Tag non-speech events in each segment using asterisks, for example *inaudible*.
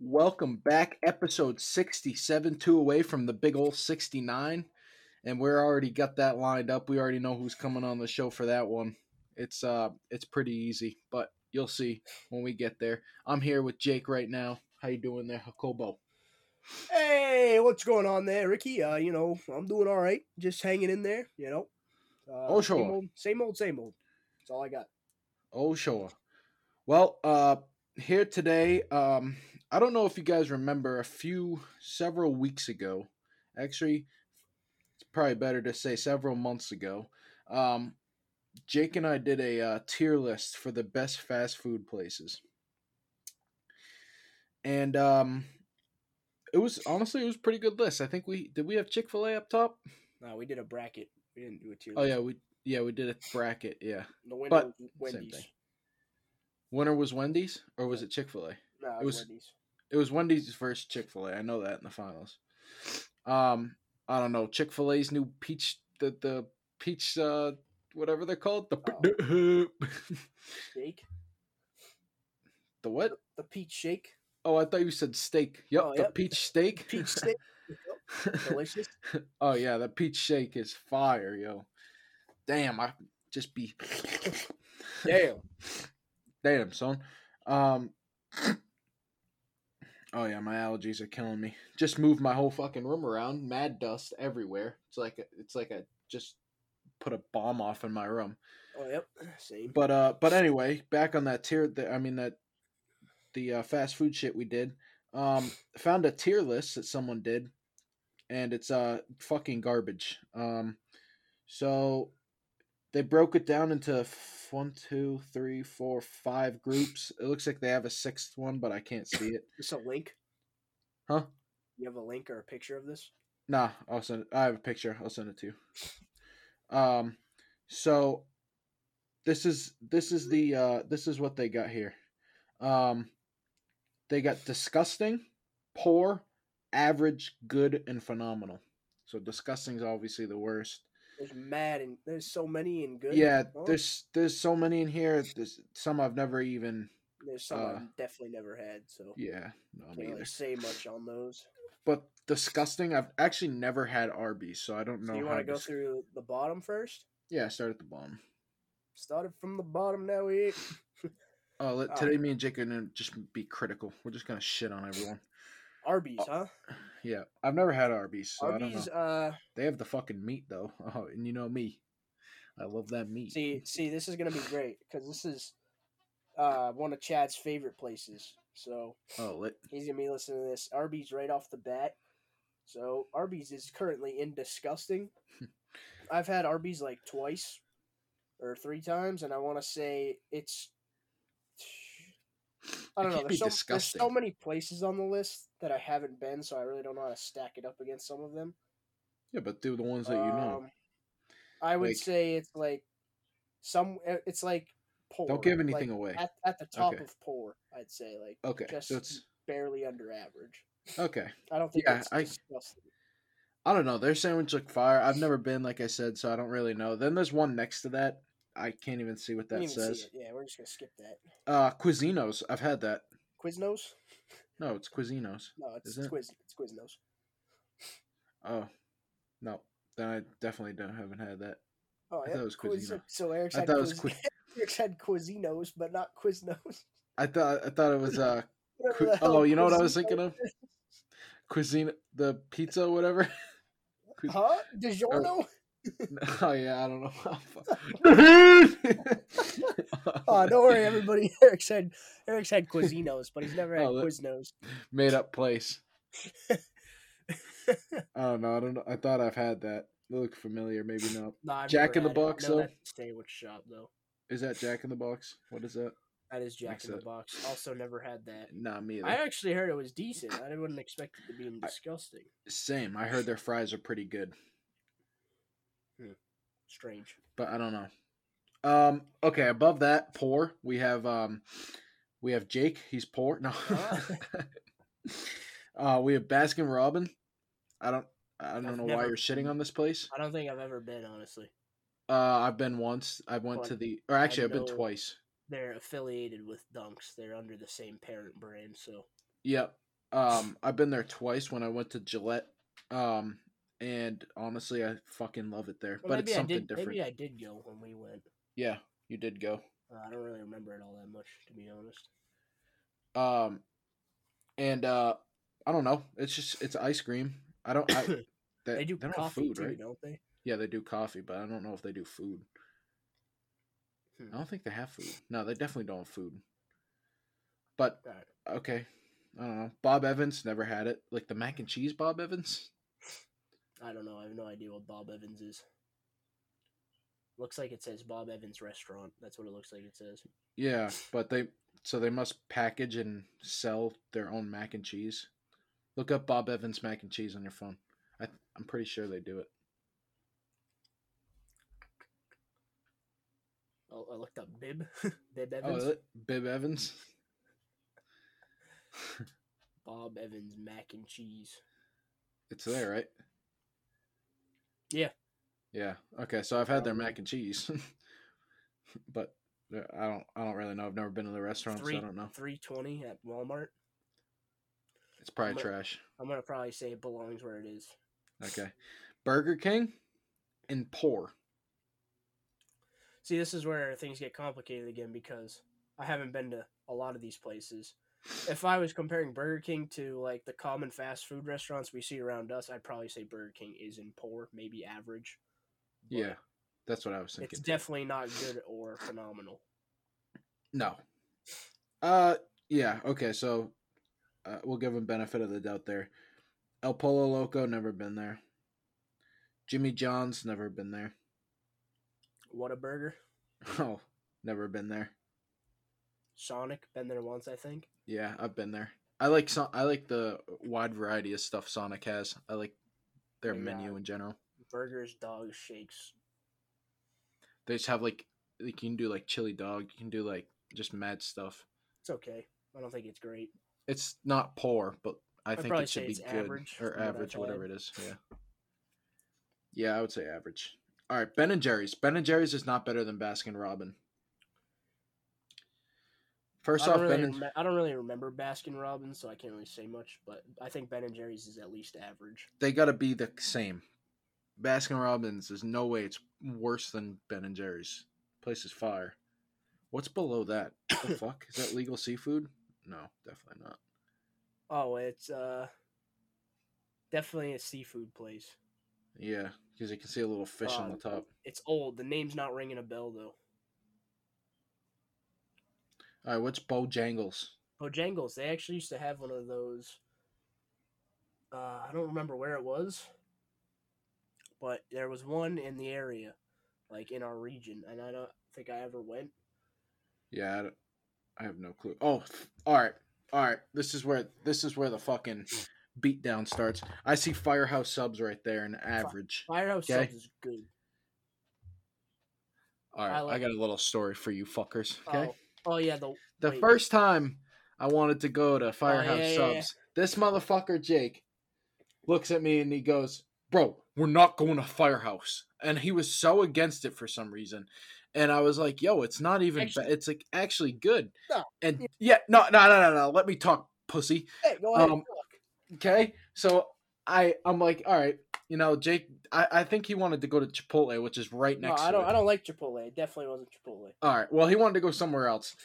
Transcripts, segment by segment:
Welcome back, episode 67, two away from the big old 69. And we're already got that lined up. We already know who's coming on the show for that one. It's uh it's pretty easy, but you'll see when we get there. I'm here with Jake right now. How you doing there, Jacobo? Hey, what's going on there, Ricky? Uh, you know, I'm doing all right, just hanging in there. You know. Uh, Oh, sure. Same old, same old, same old. That's all I got. Oh sure. Well, uh here today, um I don't know if you guys remember a few several weeks ago. Actually, it's probably better to say several months ago. Um Jake and I did a uh, tier list for the best fast food places. And um it was honestly it was a pretty good list. I think we did we have Chick-fil-A up top? No, we did a bracket. We didn't do a tier. Oh list. yeah, we yeah, we did a bracket, yeah. The winner but was Wendy's. Winner was Wendy's or was it Chick-fil-A? No, It was- Wendy's. It was Wendy's versus Chick Fil A. I know that in the finals. Um, I don't know Chick Fil A's new peach, the the peach, uh, whatever they're called, the Shake. the what? The peach shake. Oh, I thought you said steak. Yep, Oh, the yep. peach steak. Peach *laughs* steak. Delicious. oh yeah, the peach shake is fire, yo. Damn, I just be Damn. *laughs* damn son. Um. Oh yeah, my allergies are killing me. Just moved my whole fucking room around. Mad dust everywhere. It's like a, it's like I just put a bomb off in my room. Oh yep. Same. But uh, but anyway, back on that tier. The, I mean that the uh, fast food shit we did. Um, found a tier list that someone did, and it's uh fucking garbage. Um, so they broke it down into one, two, three, four, five groups. It looks like they have a sixth one, but I can't see it. Just a link. Huh? You have a link or a picture of this? Nah, I'll send it. I have a picture. I'll send it to you. Um, so this is this is the uh this is what they got here. Um, they got disgusting, poor, average, good, and phenomenal. So disgusting is obviously the worst. There's mad and there's so many and good. Yeah, Oh, there's there's so many in here. There's some I've never even. there's some uh, I've definitely never had. So Yeah, no, can't either. really say much on those. But disgusting, I've actually never had Arby's, so I don't know So you want to go dis- through the bottom first? Yeah, start at the bottom. Started from the bottom. Now we. Oh, let, *laughs* today me and Jake are gonna just be critical. We're just gonna shit on everyone. Arby's, Oh, huh? Yeah, I've never had Arby's, so I don't Arby's. Uh, They have the fucking meat though. *laughs* Oh, and you know me, I love that meat. see, see, this is gonna be great because this is uh one of Chad's favorite places. So Oh, lit. he's gonna be listening to this. Arby's right off the bat. So Arby's is currently in disgusting. *laughs* I've had Arby's like twice or three times, and I want to say it's. I don't know. There's so, there's so many places on the list that I haven't been, so I really don't know how to stack it up against some of them. Yeah, but do the ones that you know. Um, I would Like- say it's like some. uh, It's like poor. Don't give anything like, away. At, at the top Okay. of poor, I'd say like Okay, just so it's barely under average. okay. *laughs* I don't think Yeah, I- disgusting. I don't know. Their sandwich look fire. I've never been, like I said, so I don't really know. Then there's one next to that. I can't even see what that says. Yeah, we're just gonna skip that. Uh, Cuisinos. I've had that. Quiznos? No, it's Cuisinos. No, it's, Is it's it? Quiz. It's Quiznos. Oh, no. Then I definitely don't haven't had that. Oh I yeah, thought it was Quiz- Cuisino. So Eric's I had thought it was Quiz- Qui- *laughs* Eric's had Quizinos, but not Quiznos. I thought I thought it was uh. *laughs* Whatever Qui- the hell oh, you know what I was thinking of? is. Cuisine, the pizza, whatever. Huh? DiGiorno? *laughs* oh yeah, I don't know. *laughs* *laughs* Oh, don't worry, everybody. Eric's had Eric's had Quizinos, but he's never had Oh, Quiznos. Made up place. I don't know. I don't know. I thought I've had that. They look familiar. Maybe not. Nah, Jack in the. I Box, though? sandwich shop though. Is that Jack in the Box? What is that? That is Jack in the Box. Also, never had that. Not me. I actually heard it was decent. I wouldn't expect it to be disgusting. Same. I heard their fries are pretty good, Strange. but I don't know. Um. Okay. Above that, poor. We have um. We have Jake. He's poor. No. *laughs* uh, we have Baskin Robin. I don't. I don't I've know why you're shitting on this place. I don't think I've ever been honestly. Uh, I've been once. I went But to the, or actually, I've been twice. They're affiliated with Dunks. They're under the same parent brand, so Yep. Um, I've been there twice when I went to Gillette. Um, and honestly, I fucking love it there. Well, but it's something did. different. Maybe I did go when we went. Yeah, you did go. Uh, I don't really remember it all that much, to be honest. Um, and uh, I don't know. It's just it's ice cream. I don't. I, *coughs* they, They do don't have coffee food, too, right? don't they? Yeah, they do coffee, but I don't know if they do food. Hmm. I don't think they have food. No, they definitely don't have food. But Alright. okay, I don't know. Bob Evans never had it. Like the mac and cheese Bob Evans. I don't know. I have no idea what Bob Evans is. Looks like it says Bob Evans Restaurant. That's what it looks like it says. Yeah, but they so they must package and sell their own mac and cheese. Look up Bob Evans mac and cheese on your phone. I I'm pretty sure they do it. Oh, I looked up Bib. *laughs* Bib Oh, Evans. is it? Bib Evans. *laughs* Bob Evans mac and cheese. It's there, right? Yeah. Yeah. Okay, so I've had their Um, mac and cheese, *laughs* but uh, I don't. I don't really know. I've never been to the restaurant, Three so I don't know. three twenty at Walmart. It's probably but- trash. I'm gonna probably say it belongs where it is. Okay, Burger King and poor. See, this is where things get complicated again because I haven't been to a lot of these places. If I was comparing Burger King to like the common fast food restaurants we see around us, I'd probably say Burger King is in poor, maybe average. Yeah, that's what I was thinking. It's definitely not good or phenomenal. No. Uh, yeah. Okay, so uh, we'll give him benefit of the doubt there. El Pollo Loco never been there. Jimmy John's never been there. Whataburger. *laughs* Oh, never been there. Sonic, been there once, I think. Yeah, I've been there. I like so- I like the wide variety of stuff Sonic has. I like their Yeah. menu in general. Burgers, dogs, shakes. They just have like like you can do like chili dog. You can do like just mad stuff. It's okay. I don't think it's great. It's not poor, but I I'd think it should be good average or from what I've average, whatever it is. Yeah. Yeah, I would say average. All right, Ben and Jerry's. Ben and Jerry's is not better than Baskin Robin. First I off, really Ben and rem- I don't really remember Baskin Robbins, so I can't really say much. But I think Ben and Jerry's is at least average. they got to be the same. Baskin Robbins, there's no way it's worse than Ben and Jerry's. Place is fire. What's below that? the *coughs* fuck? Is that legal seafood? No, definitely not. Oh, it's uh definitely a seafood place. Yeah, because you can see a little fish on the Um, top. It's old. The name's not ringing a bell though. All right, what's Bojangles? Bojangles. They actually used to have one of those. Uh, I don't remember where it was, but there was one in the area, like in our region, and I don't think I ever went. Yeah, I, don't- I have no clue. Oh, all right, all right. This is where this is where the fucking beatdown starts. I see Firehouse subs right there, an average. Firehouse Okay. Subs is good. All right, I I, like- got a little story for you fuckers. Okay, Oh, oh yeah, the the wait. first time I wanted to go to Firehouse yeah, yeah, yeah. subs, this motherfucker Jake looks at me and he goes, "Bro, we're not going to Firehouse," and he was so against it for some reason. And I was like, "Yo, it's not even. Actually- ba- it's like actually good." No, And yeah, no, no, no, no, no. Let me talk, pussy. Hey, go ahead. Um. Okay, so I I'm like, all right, you know, Jake. I, I think he wanted to go to Chipotle, which is right next. No. I to don't. I don't like Chipotle. It definitely wasn't Chipotle. All right, well, he wanted to go somewhere else,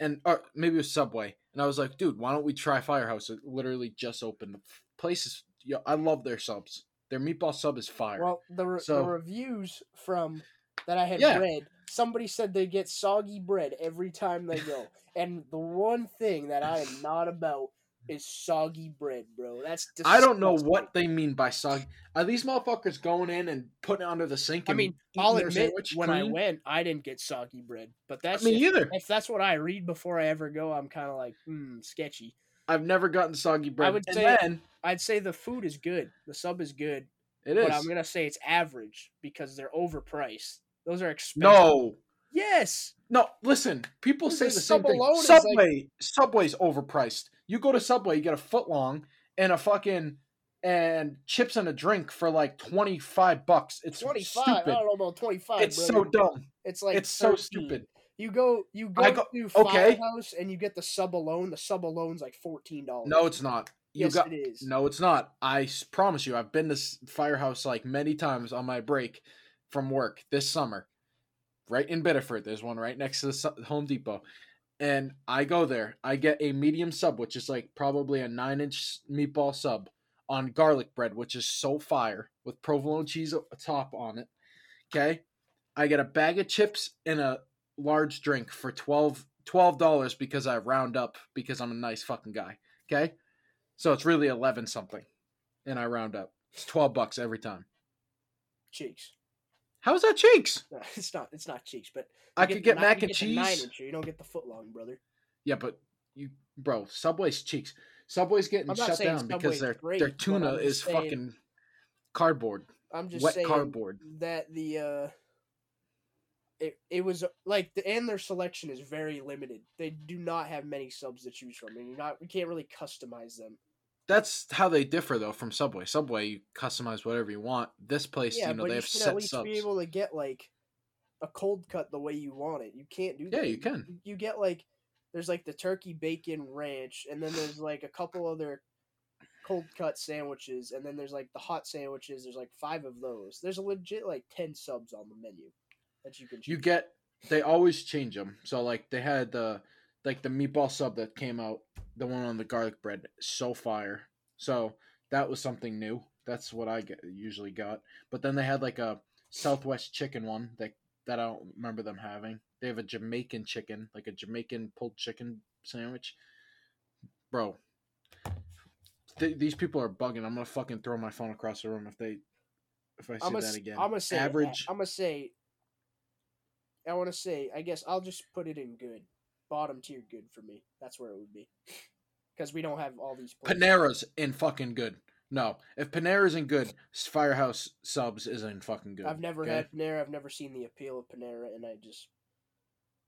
and or maybe it was Subway, and I was like, dude, why don't we try Firehouse? It literally just opened. The place is, yo, I love their subs. Their meatball sub is fire. Well, the, re- So- the reviews from that I had Yeah. read, somebody said they get soggy bread every time they go, and the one thing that I am not about is soggy bread, bro. That's disgusting. I don't know what they mean by soggy. Are these motherfuckers going in and putting it under the sink? I mean, I'll admit when I went, I didn't get soggy bread, but that's me if, either. if that's what I read before I ever go, I'm kind of like, hmm, sketchy. I've never gotten soggy bread. I would and say- then I'd say the food is good, the sub is good, it but. I'm gonna say it's average because they're overpriced. Those are expensive. no, Yes. no. Listen, people say the same sub thing. alone is like- Subway, Subway's overpriced. You go to Subway, you get a foot long and a fucking and chips and a drink for like twenty five bucks. It's 25. stupid. I don't know about 25. It's so dumb. It's like it's so stupid. You go, you go, I go- to okay. Firehouse and you get the sub alone. The sub alone's like fourteen dollars. No, it's not. You yes, got it is. no, it's not. I promise you, I've been to Firehouse like many times on my break from work this summer. Right in Biddeford, there's one right next to the Home Depot, and I go there. I get a medium sub, which is like probably a nine-inch meatball sub on garlic bread, which is so fire with provolone cheese top on it. Okay, I get a bag of chips and a large drink for 12 dollars because I round up because I'm a nice fucking guy. Okay, so it's really eleven something, and I round up. It's twelve bucks every time. cheeks. How's that cheeks? No, *laughs* it's not. It's not cheeks, but I could get mac and get nine cheese. incher, You don't get the foot long, brother. Yeah, but you, bro, Subway's cheeks. Subway's getting shut down because their great, their tuna is saying- fucking cardboard, I'm just wet saying cardboard. that the uh, it it was like the and their selection is very limited. They do not have many subs to choose from, and you're not. You can't really customize them. That's how they differ though from Subway. Subway, you customize whatever you want. This place, yeah, you know, but they you have should at least subs. be able to get like a cold cut the way you want it. You can't do Yeah, that. Yeah, you can. You get like there's like the turkey bacon ranch, and then there's like a couple other cold cut sandwiches, and then there's like the hot sandwiches. There's like five of those. There's a legit like ten subs on the menu that you can. Choose. you get they always change them so like they had the like the meatball sub that came out the one on the garlic bread so fire. So that was something new. That's what i get, usually got. But then they had like a southwest chicken one that that i don't remember them having. They have a jamaican chicken like a jamaican pulled chicken sandwich. Bro th- these people are bugging. I'm gonna fucking throw my phone across the room if they if i see I'm gonna, that again. I'm gonna say average I'm gonna say. I want to say. I guess I'll just put it in good, bottom tier good for me. That's where it would be, because we don't have all these. Panera's in fucking good. No, if Panera's in good, Firehouse subs is in fucking good. I've never okay? had Panera. I've never seen the appeal of Panera, and I just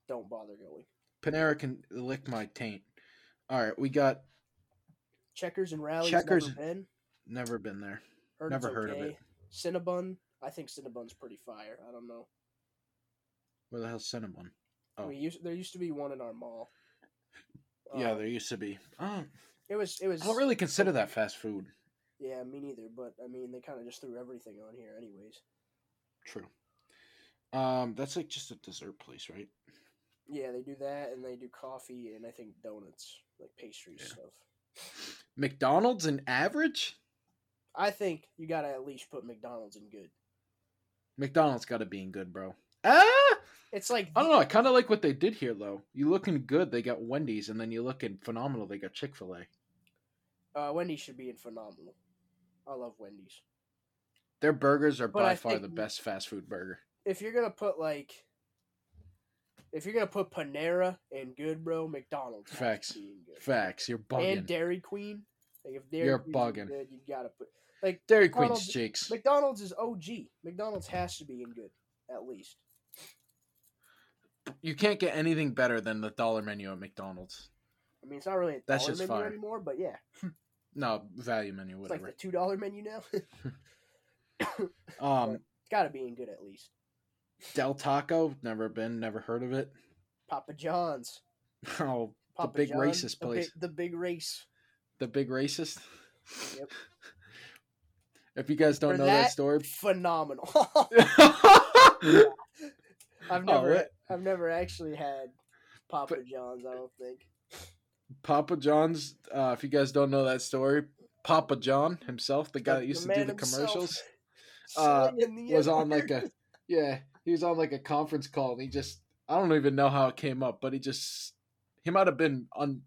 don't bother going. Panera can lick my taint. All right, we got Checkers and Rally's. Checkers- Never been. never been there. Heard never heard of it. Cinnabon. I think Cinnabon's pretty fire. I don't know. Where the hell's Cinnabon? Oh. We used there used to be one in our mall. yeah, Um, there used to be. Oh, it was. It was. I don't really consider that fast food. Yeah, me neither. But I mean, they kind of just threw everything on here, anyways. True. Um, that's like just a dessert place, right? Yeah, they do that, and they do coffee, and I think donuts, like pastry Yeah. stuff. McDonald's an average. I think you gotta at least put McDonald's in good. McDonald's got to be in good, bro. Ah, It's like I don't know. I kind of like what they did here, though. You looking good, they got Wendy's, and then you looking phenomenal, they got Chick Fil A. uh, Wendy's should be in phenomenal. I love Wendy's. Their burgers are But by I far the best fast food burger. If you're gonna put like, if you're gonna put Panera and good, bro, McDonald's Facts. good. Facts, you're bugging. And Dairy Queen. Like if Dairy You're Queen's bugging. good, you gotta put like Dairy Queen's McDonald's- cheeks. McDonald's is OG. McDonald's has to be in good at least. You can't get anything better than the dollar menu at McDonald's. I mean, it's not really a That's dollar just menu fire. anymore, but yeah, *laughs* No, value menu, it's whatever. like the two dollar menu now. *laughs* it's um, got to be in good at least. Del Taco, never been, never heard of it. Papa John's. *laughs* Oh, Papa big John's, racist the place. The big race. the big racist. Yep. if you guys don't For know that, that- story, Phenomenal. I've Oh, never, what? I've never actually had Papa But- John's. I don't think. Papa John's. Uh, if you guys don't know that story, Papa John himself, the guy The- that used to do the commercials, *laughs* uh, the was on like a yeah, he was on like a conference call and he just I don't even know how it came up, but he just he might have been on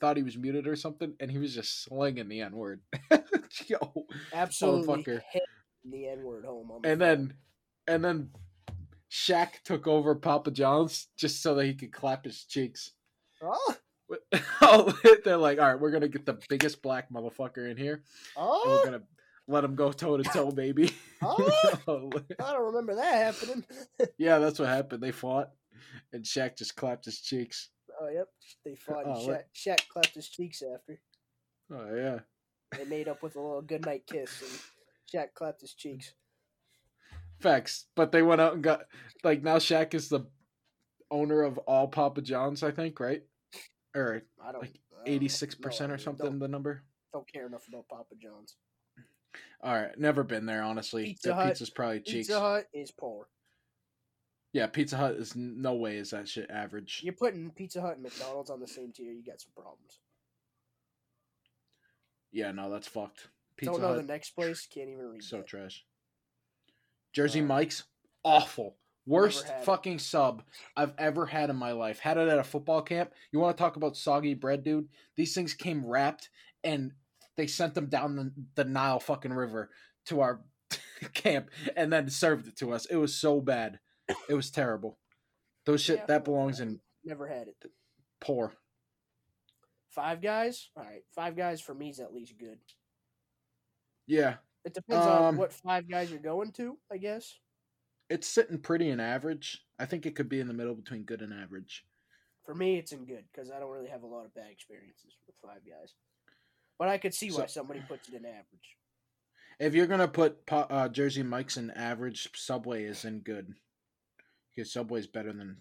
thought he was muted or something, and he was just slinging the N word. *laughs* Yo, absolutely the N word home. The and then and then Shaq took over Papa John's just so that he could clap his cheeks. oh, *laughs* Oh, *laughs* they're like, all right, we're gonna get the biggest black motherfucker in here, Oh. we're gonna let him go toe to toe, baby. *laughs* oh, I don't remember that happening. yeah, that's what happened. They fought, and Shaq just clapped his cheeks. Oh, yep. They fought. and Oh, Shaq, what- Shaq clapped his cheeks after. Oh yeah, They made up with a little goodnight kiss, and Shaq clapped his cheeks. Facts. But they went out and got like now Shaq is the owner of all Papa John's, I think, right? Or I don't. like I don't know. eighty six percent or something. The number. don't care enough about Papa John's. All right, never been there. Honestly, Pizza their Hut- pizza's probably cheeks. Pizza Hut is poor. Yeah, Pizza Hut is no way is that shit average. You're putting Pizza Hut and McDonald's on the same tier. You got some problems. Yeah, no, that's fucked. Pizza don't know Hut, the next place. Can't even read. so that. trash. Jersey Uh, Mike's awful. Worst fucking sub I've ever had in my life. Had it at a football camp. You want to talk about soggy bread, dude? These things came wrapped and they sent them down the, the Nile fucking river to our *laughs* camp and then served it to us. It was so bad. It was terrible. Those shit Yeah, that belongs in Never had it. poor. Five Guys. All right, Five Guys for me is at least good. Yeah, It depends on Um, what Five Guys you're going to, I guess. it's sitting pretty in average. I think it could be in the middle between good and average. For me, it's in good because I don't really have a lot of bad experiences with Five Guys. But I could see why So- somebody puts it in average. If you're gonna put uh, Jersey Mike's in average, Subway is in good. Because Subway's better than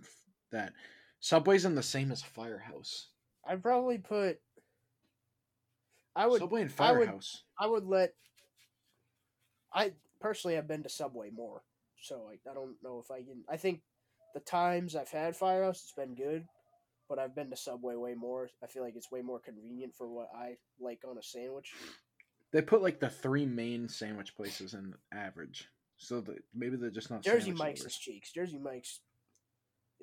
that. Subway's in the same as Firehouse. I'd probably put. I would. Subway and I would- Firehouse. I would let. I personally have been to Subway more, so I, I don't know if I can. I think the times I've had Firehouse, it's been good, but I've been to Subway way more. I feel like it's way more convenient for what I like on a sandwich. They put like the three main sandwich places in average. So maybe they're just not Jersey Mike's is cheeks. Jersey Mike's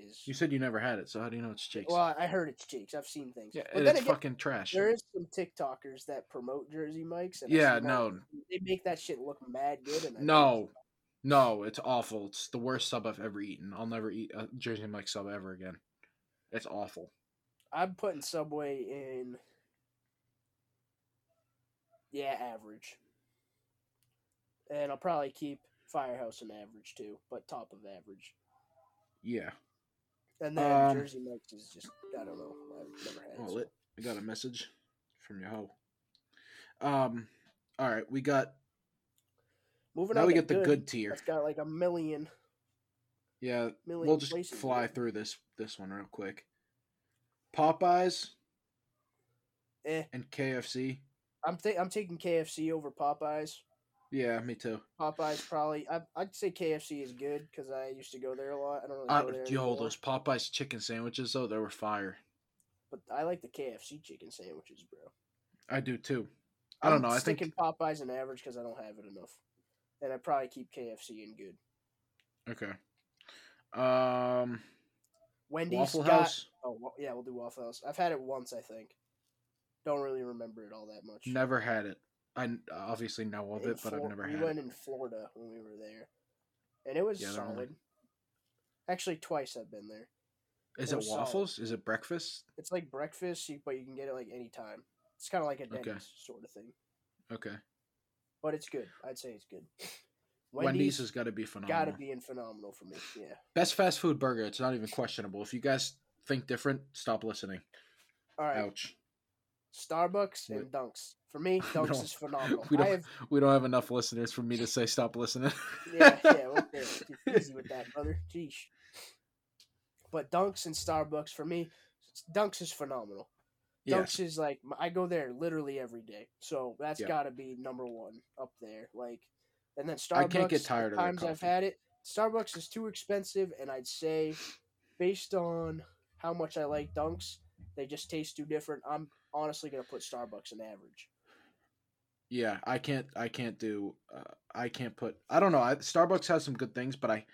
is. You said you never had it, so how do you know it's Jake's? Well, I heard it's cheeks. I've seen things. yeah, but then it's again, fucking trash. there is some TikTokers that promote Jersey Mike's. And Yeah, no. that- They make that shit look mad good. And I No, no, it's awful. It's the worst sub I've ever eaten. I'll never eat a Jersey Mike sub ever again. It's awful. I'm putting Subway in. Yeah, average. And I'll probably keep Firehouse in average too, but top of average. Yeah. And then Um, Jersey Mike's is just I don't know. I've never had it. Oh, so- lit. I got a message from your hoe. Um. All right, we got Moving now on we to get the good tier. It's got like a million, Yeah, million we'll just places fly it. through this this one real quick. Popeyes Eh, and KFC. I'm th- I'm taking KFC over Popeyes. Yeah, me too. Popeyes probably. I, I'd say KFC is good because I used to go there a lot. I don't really Uh, go there yo, anymore, those Popeyes chicken sandwiches though, they were fire. but I like the KFC chicken sandwiches, bro. I do too. I don't I'm know. I think Popeyes in average because I don't have it enough, and I probably keep KFC in good. okay. Um, Wendy's Waffle got. House. Oh yeah, we'll do Waffle House. I've had it once, I think. Don't really remember it all that much. Never had it. I obviously know of In it, but I've never we had We went it. in Florida when we were there, and it was Yeah, only- solid. Actually, twice I've been there. Is it it was solid. waffles? Is it breakfast? It's like breakfast, but you can get it like anytime. It's kind of like a Okay. Denny's sort of thing, Okay. but it's good. I'd say it's good. *laughs* Wendy's, Wendy's, has got to be phenomenal. got to be in phenomenal for me. Yeah. Best fast food burger. It's not even questionable. If you guys think different, stop listening. All right. Ouch. Starbucks and Dunks. For me, *laughs* Dunks don't- is phenomenal. we don't- have We don't have enough listeners for me to say stop listening. yeah, yeah, okay. *laughs* Too easy with that, brother. Jeez. But Dunks and Starbucks for me, Dunks is phenomenal. Dunks is like I go there literally every day, so that's Yeah. got to be number one up there. Like, and then Starbucks. I can't get tired of times I've had it. Starbucks is too expensive, and I'd say, based on how much I like Dunks, they just taste too different. I'm honestly gonna put Starbucks in average. Yeah, I can't. I can't do. Uh, I can't put. I don't know. I, Starbucks has some good things, but I,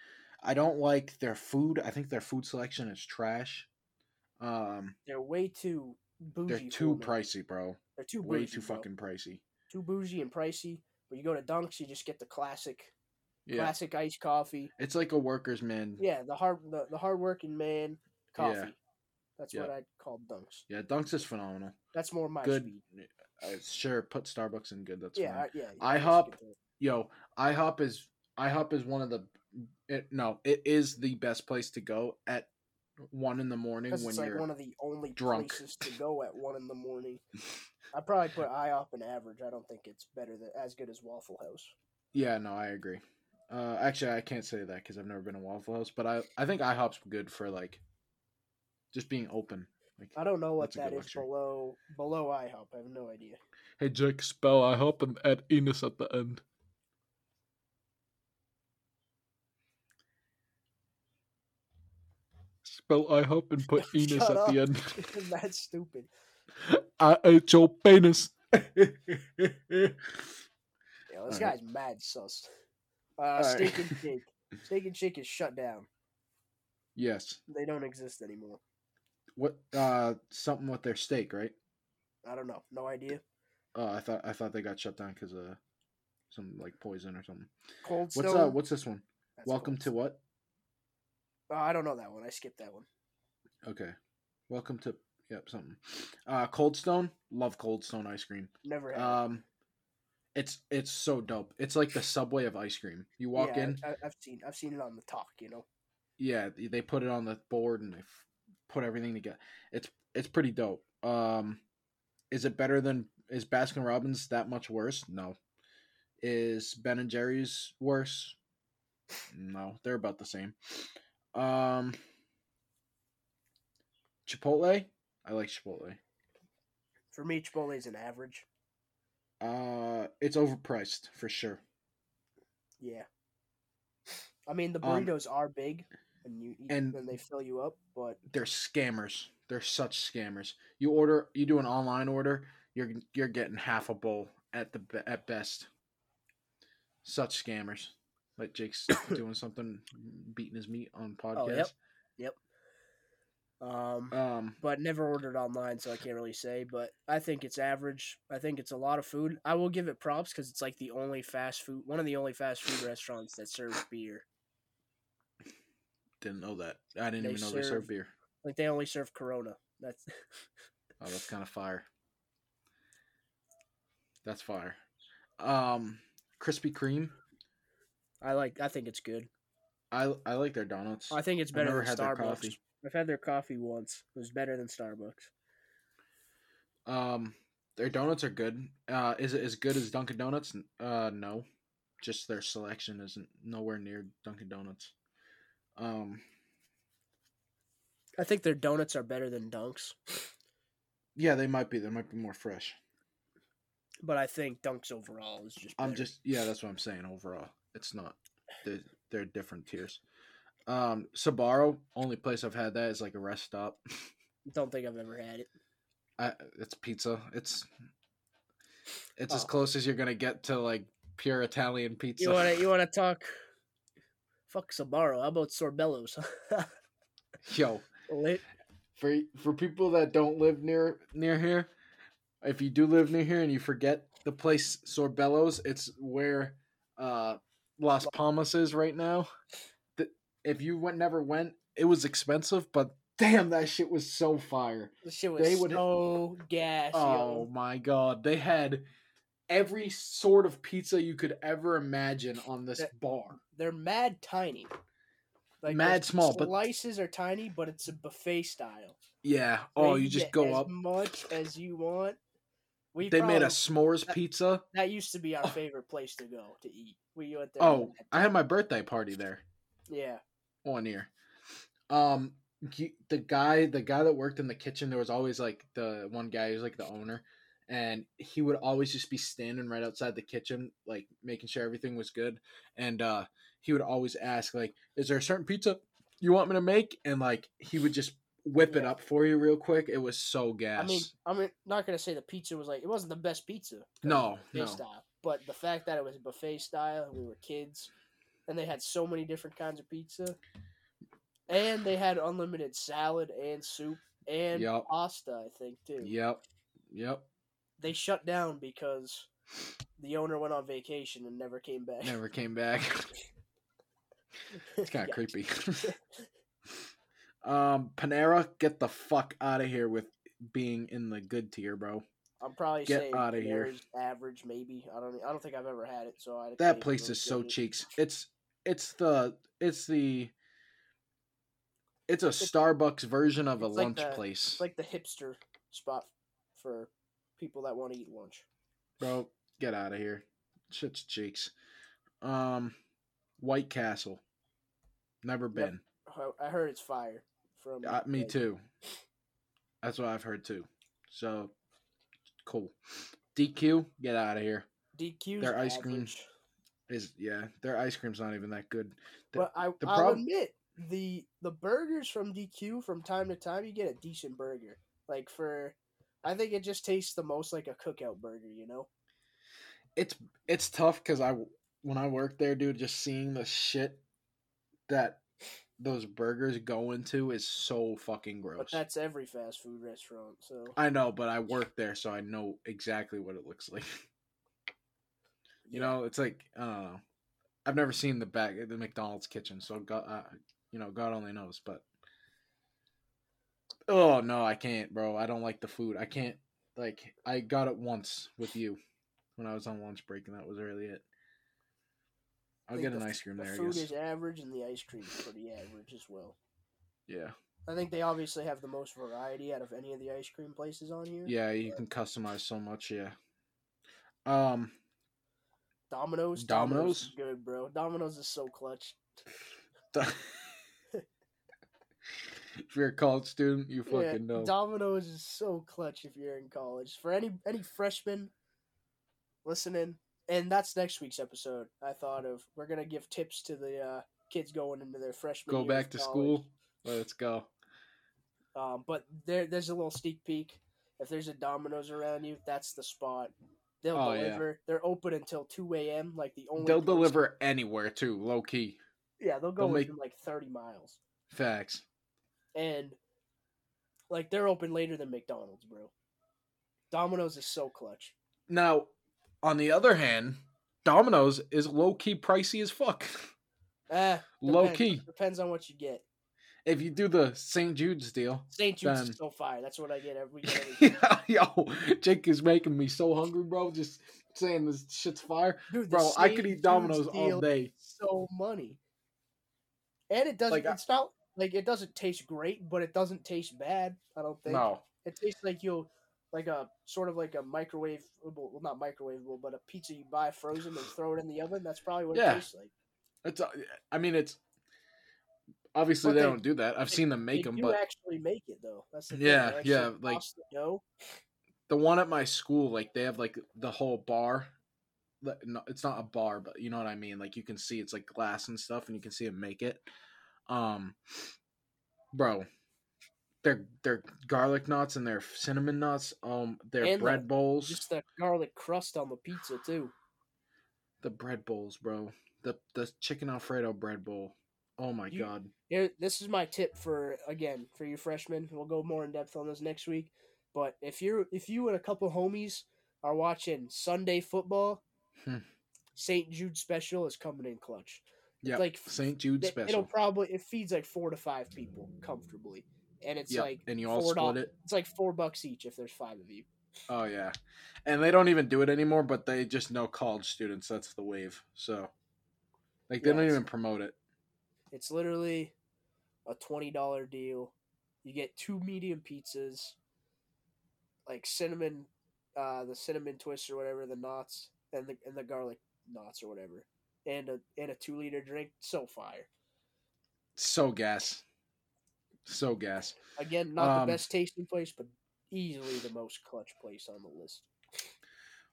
I don't like their food. I think their food selection is trash. Um, They're way too bougie. they're too pricey, bro. They're too Way bougie, too bro. fucking pricey. too bougie and pricey. But you go to Dunks, you just get the classic, Yeah, classic iced coffee. it's like a worker's man. Yeah, the hard, the, the hardworking man coffee. Yeah. That's Yeah. what I'd call Dunks. Yeah, Dunks is phenomenal. That's more my Good. speed. Uh, sure, put Starbucks in good. That's Yeah, fine. I, yeah. IHOP, to it. Yo, IHOP is IHOP is one of the. It, no, it is the best place to go at one in the morning when it's like you're. one of the only drunk. places to go at one in the morning. *laughs* I probably put IHOP in average. I don't think it's better than as good as Waffle House. Yeah, no, I agree. Uh, actually, I can't say that because I've never been to Waffle House, but I I think IHOP's good for like just being open. Like, I don't know what That's a that good is luxury. below below IHOP. I have no idea. hey Jake, spell IHOP and add Enos at the end. Spell IHOP and put *laughs* Enos Shut at the end. *laughs* That's stupid. *laughs* I ate your penis. Yeah, this Alright. guy's mad sus. Uh, Alright. Steak and Shake. Steak and Shake is shut down. yes. They don't exist anymore. What? Uh, something with their steak, right? I don't know. No idea. Uh, I thought I thought they got shut down because of some like poison or something. Cold Stone. What's uh? What's this one? That's Welcome to what? Uh, I don't know that one. I skipped that one. Okay. Welcome to yep something. Uh, Cold Stone. Love Cold Stone ice cream. Never had. it. Um, it's it's so dope. It's like the subway of ice cream. You walk Yeah, in, I, I've seen. I've seen it on the talk. You know. yeah, they- put it on the board and they put everything together. It's it's pretty dope. Um, is it better than is Baskin Robbins that much worse? No. Is Ben and Jerry's worse? No, they're about the same. Um, Chipotle, I like Chipotle. For me, Chipotle is an average. Uh, it's overpriced for sure. Yeah. I mean, the Um, burritos are big, and you eat and- them and they fill you up. But they're scammers. They're such scammers. You order, you do an online order, you're you're getting half a bowl at the at best. Such scammers. Like Jake's *coughs* doing something, beating his meat on podcast. Yep. yep. um, Um, but never ordered online, so I can't really say. But I think it's average. I think it's a lot of food. I will give it props because it's like the only fast food, one of the only fast food restaurants that serves beer. Didn't know that. I didn't They even know they serve- serve beer. Like they only serve Corona. That's *laughs* Oh, that's kind of fire. That's fire. Um, Krispy Kreme. I like. I think it's good. I I like their donuts. I think it's better than had Starbucks. coffee. I've had their coffee once. It was better than Starbucks. Um, their donuts are good. Uh, is it as good as Dunkin' Donuts? Uh, no. Just their selection isn't nowhere near Dunkin' Donuts. Um, I think their donuts are better than Dunks, yeah, they might be. They might be more fresh. but I think Dunks overall is just. I'm just yeah, that's what I'm saying. Overall, it's not. They're, they're different tiers. Um, Sbarro, only place I've had that is like a rest stop. *laughs* don't think I've ever had it. I, it's pizza. It's it's as Oh. close as you're gonna get to like pure Italian pizza. You wanna you wanna talk? Fuck Sbarro. How about Sorbello's? *laughs* Yo, Lit. for for people that don't live near near here, if you do live near here and you forget the place Sorbello's, it's where uh Las Palmas is right now. The, if you went never went, it was expensive, but damn that shit was so fire. This shit was They would- so gas, Oh yo. my god, they had every sort of pizza you could ever imagine on this That- bar. They're mad tiny. Like mad small, but- slices are tiny, but it's a buffet style. Yeah. Where Oh, you just go as up. much as you want. We They made a s'mores that- pizza. That used to be our Oh. favorite place to go to eat. We went there. Oh, I had my birthday party there. yeah. one year. Um, he, the guy, the guy that worked in the kitchen, there was always like the one guy who's like the owner, and he would always just be standing right outside the kitchen, like making sure everything was good. And uh, he would always ask, like, "Is there a certain pizza you want me to make?" And like he would just whip it up for you real quick. It was so gas. I mean, I'm not gonna say the pizza was like it wasn't the best pizza. No, no. style, but the fact that it was buffet style and we were kids, and they had so many different kinds of pizza, and they had unlimited salad and soup and Yup. pasta. I think too. yep, yep, They shut down because the owner went on vacation and never came back. never came back. *laughs* *laughs* it's kind of creepy. *laughs* Um, Panera, get the fuck out of here with being in the good tier, bro. I'm probably Get saying outta here. Panera's average, maybe. I don't. I don't think I've ever had it, so I. That place is so it. cheeks. It's it's the it's the it's a Starbucks version of a like lunch the- place, It's like the hipster spot for people that want to eat lunch. bro. Get out of here. Shit's cheeks. Um, White Castle. Never been. I- I heard it's fire. from. Uh, me like, too. That's what I've heard too. So cool. DQ, get out of here. DQ. Their ice cream. Is yeah, their ice cream's not even that good. The- But I, the I'll admit the the burgers from DQ from time to time you get a decent burger. Like for, I think it just tastes the most like a cookout burger. You know. It's it's tough because I when I worked there, dude, just seeing the shit that those burgers go into is so fucking But gross. that's every fast food restaurant. So I know, but I work there, so I know exactly what it looks like. *laughs* You know, it's like I don't know. I've never seen the back the McDonald's kitchen, so God, uh, you know, God only knows. But oh no, I can't, bro. I don't like the food. I can't. Like I got it once with you when I was on lunch break, and that was really it. I'll get an the ice cream the there. I food is average and the ice cream is pretty average as well. Yeah, I think they obviously have the most variety out of any of the ice cream places on here. yeah. You can customize so much. Yeah. Um. Domino's. Domino's? is good, bro. Domino's is so clutch. *laughs* if you're a college student, you Yeah, fucking know. Domino's is so clutch if you're in college. For any any freshmen listening, and that's next week's episode. I thought of we're gonna give tips to the uh, kids going into their freshman. Go back to college. school. Let's go. Um, but there there's a little sneak peek. If there's a Domino's around you, that's the spot. They'll Oh, yeah. deliver. They're open until two a.m. Like the only. They'll place- deliver anywhere too, low key. Yeah, they'll go they'll make- like thirty miles, Facts. and like they're open later than McDonald's, bro. Domino's is so clutch. Now, on the other hand, Domino's is low key pricey as fuck. *laughs* Eh, low depends. key. depends on what you get. If you do the St. Jude's deal, St. Jude's Then- is so fire. That's what I get every *laughs* day. we get every time. yo, Jake is making me so hungry, bro. Just saying this shit's fire, Dude, bro. I could eat Domino's all day. So money, and it doesn't. Like, I- it's not like it doesn't taste great, but it doesn't taste bad. I don't think. No, It tastes like you'll like a sort of like a microwave, well, not microwavable, but a pizza you buy frozen and throw it in the oven. That's probably what Yeah. it tastes like. it's. uh, I mean, it's obviously they, they- don't do that. I've seen them make they them, but actually make it though. That's the. Yeah, They actually yeah, like- the one at my school, like they have like the whole bar. No, it's not a bar, but you know what I mean. Like you can see it's like glass and stuff, and you can see them make it. Um, bro, their their garlic knots and their cinnamon nuts. Um, their And the- bread bowls. just that garlic crust on the pizza too. the bread bowls, bro. The the chicken alfredo bread bowl. Oh my You- god. Here, this is my tip for again for you freshmen. We'll go more in depth on this next week. But if you're if you and a couple homies are watching Sunday football, Hmm. St. Jude special is coming in clutch. Yeah, like St. Jude Th- It'll probably it feeds like four to five people comfortably, and it's Yeah, like and you all four split it. It's like four bucks each if there's five of you. Oh yeah, and they don't even do it anymore. But they just know college students. That's the wave. So, like, they Yeah, don't even promote it. It's literally a twenty dollar deal. You get two medium pizzas, like cinnamon, uh, the cinnamon twist or whatever, the knots, and the and the garlic knots or whatever, and a and a two liter drink. So fire. So gas. So gas. Again, not Um, the best tasting place, but easily the most clutch place on the list.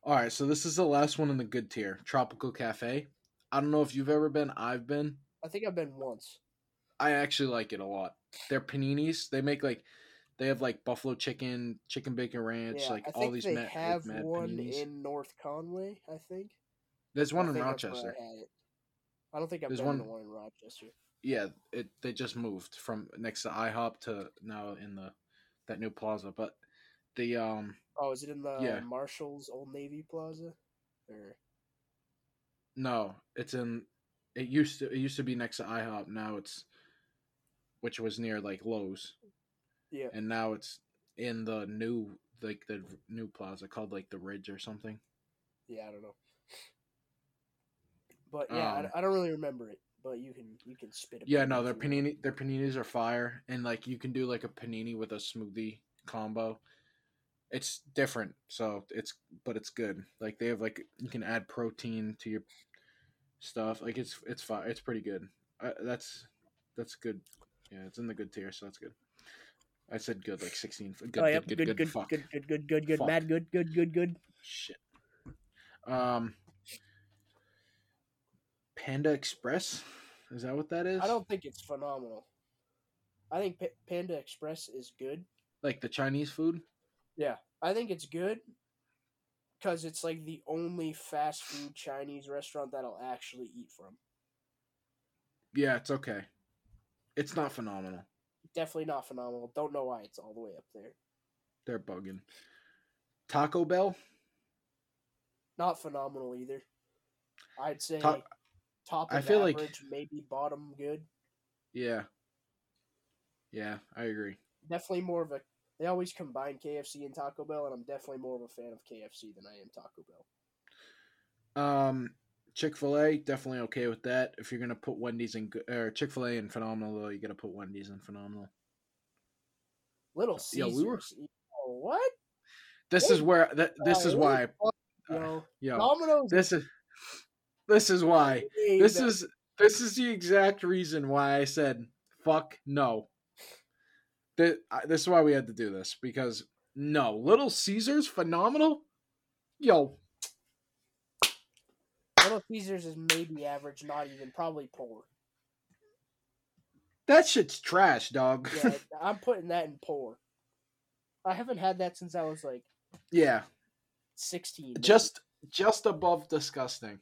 All right, so this is the last one in the good tier. Tropical Cafe. I don't know if you've ever been. I've been. I think I've been once. I actually like it a lot. Their paninis, they make like they have like buffalo chicken, chicken bacon ranch, Yeah, like all these they mad, like, have mad one paninis. in North Conway. I think There's one I in think that's where Rochester. I. I don't think I've There's been one- to one in Rochester. Yeah, it they just moved from next to IHOP to now in the that new plaza. But the um Oh, is it in the Yeah. Marshalls Old Navy Plaza? Or no, it's in it used to it used to be next to IHOP. Now it's which was near like Lowe's, yeah, and now it's in the new like the new plaza called like the Ridge or something. yeah, I don't know. But yeah, Um, I, I don't really remember it. But you can you can spit it. Yeah, no, their panini their paninis are fire, and like you can do like a panini with a smoothie combo. It's different, so it's but it's good. Like they have like you can add protein to your stuff. Like it's it's fire. It's pretty good. Uh, that's that's good Yeah, it's in the good tier, so that's good. I said good, like sixteen. Good, oh, yep. good, Good, good, good, good, good, good, good, good, Fuck. mad good, good, good, good. Shit. Um, Panda Express. Is that what that is? I don't think it's phenomenal. I think P- Panda Express is good. like the Chinese food. Yeah, I think it's good because it's like the only fast food Chinese restaurant that I'll actually eat from. Yeah, it's okay. It's not phenomenal. Definitely not phenomenal. Don't know why it's all the way up there. They're bugging. Taco Bell. Not phenomenal either. I'd say Ta- top I feel like- average, maybe bottom good. Yeah. Yeah, I agree. Definitely more of a. They always combine KFC and Taco Bell, and I'm definitely more of a fan of KFC than I am Taco Bell. Um, Chick Fil A definitely okay with that. If you're gonna put Wendy's in or Chick Fil A in phenomenal, though, you gotta put Wendy's in phenomenal. Little Caesars. we were- what? This is where that. This Uh, is why. fuck, uh, Yo, *sighs* Yo, Domino's. this is. This is why. This is this is the exact reason why I said fuck no. This, this is why we had to do this because no, Little Caesars phenomenal. Yo, Little Caesars is maybe average, not even probably poor. that shit's trash, dog. Yeah, *laughs* I'm putting that in poor. I haven't had that since I was like yeah, 16. just just above disgusting,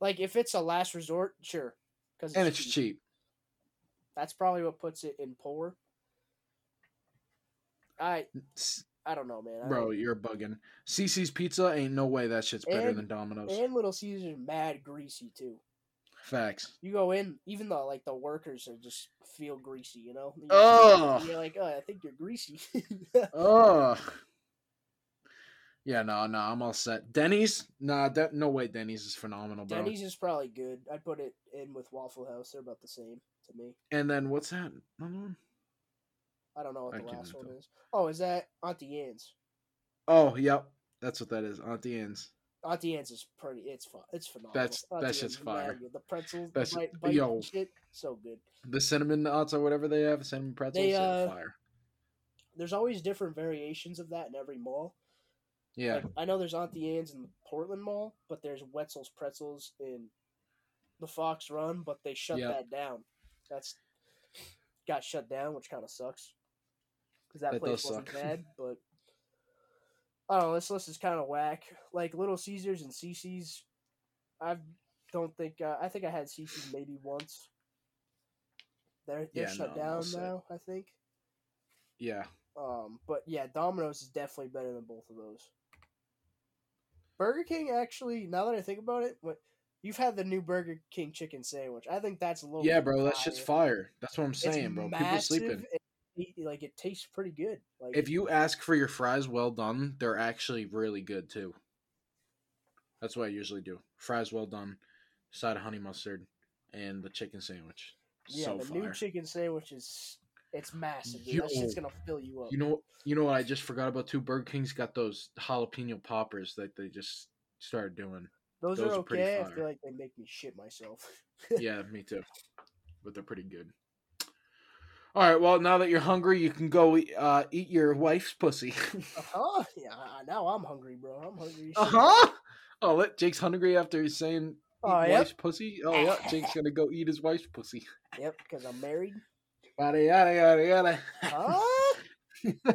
like if it's a last resort, sure, because and it's cheap. That's probably what puts it in poor. I I don't know, man. I Bro, you're bugging. Cici's Pizza ain't no way that shit's better And- than Domino's. and Little Caesars mad greasy too. Facts. You go in, even though like the workers are just feel greasy, you know. You Ugh. You're like, oh, I think you're greasy. *laughs* Ugh. Yeah, no, no, I'm all set. Denny's, nah, that, no way. Denny's is phenomenal, bro. Denny's is probably good. I'd put it in with Waffle House. They're about the same to me. And then what's that? Another one? I don't know what I the last one tell. is. Oh, is that Auntie Anne's? Oh, yep, that's what that is. Auntie Anne's. Auntie Anne's is pretty. It's fun. It's phenomenal. That's- that Auntie shit's Anne's fire. good. The pretzels, That's- the bite, bite yo. and shit, so good. The cinnamon nuts or whatever they have, cinnamon pretzels, They, uh, fire. There's always different variations of that in every mall. Yeah, Like, I know there's Auntie Anne's in the Portland Mall, but there's Wetzel's Pretzels in the Fox Run, but they shut Yep. that down. That's got shut down, which kind of sucks because that, That place wasn't suck. bad. *laughs* But I don't know. This list is kind of whack. Like Little Caesars and Cici's, I don't think uh, I think I had Cici's maybe once. They're they're Yeah, shut no, down now. I think. yeah. Um, but yeah, Domino's is definitely better than both of those. Burger King actually, now that I think about it, what you've had the new Burger King chicken sandwich. I think that's a little Yeah, bro, that shit's fire. That's what I'm It's saying, bro. People sleeping. it- like it tastes pretty good. Like If you ask for your fries well done, they're actually really good too. That's what I usually do. Fries well done, side of honey mustard, and the chicken sandwich. yeah, so the fire. new chicken sandwich is it's massive. Dude. That shit's gonna fill you up. You know, you know what I just forgot about too. Burger King's got those jalapeno poppers that they just started doing. those, those are are pretty okay. I feel like they make me shit myself. *laughs* yeah, me too. But they're pretty good. All right. Well, now that you're hungry, you can go uh, eat your wife's pussy. *laughs* uh huh. Yeah. Now I'm hungry, bro. I'm hungry. uh huh. Oh, let Jake's hungry after he's saying eat Oh, yep. wife's pussy. Oh yeah, Jake's gonna go eat his wife's pussy. Yep. Because I'm married. Yada yada yada yada. Huh? *laughs*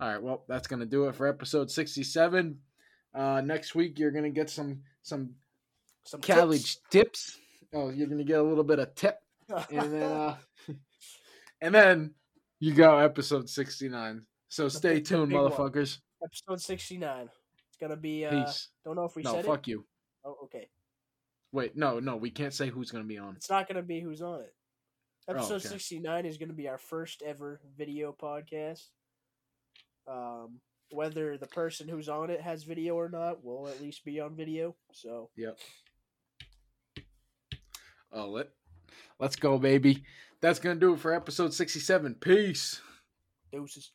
All right. Well, that's gonna do it for episode sixty-seven. Uh, next week you're gonna get some some Some college tips. Oh, you're gonna get a little bit of tip. and then *laughs* uh, and then you go episode 69 so stay the tuned big one. motherfuckers episode 69. It's gonna be. Uh, peace don't know if we no said fuck it. you Oh, okay. wait no no we can't say who's gonna be on It's not gonna be who's on it. Oh, Episode okay. 69 is gonna be our first ever video podcast. Um, whether the person who's on it has video or not, will at least be on video. So yep oh let let's go baby that's gonna do it for episode 67 peace deuces.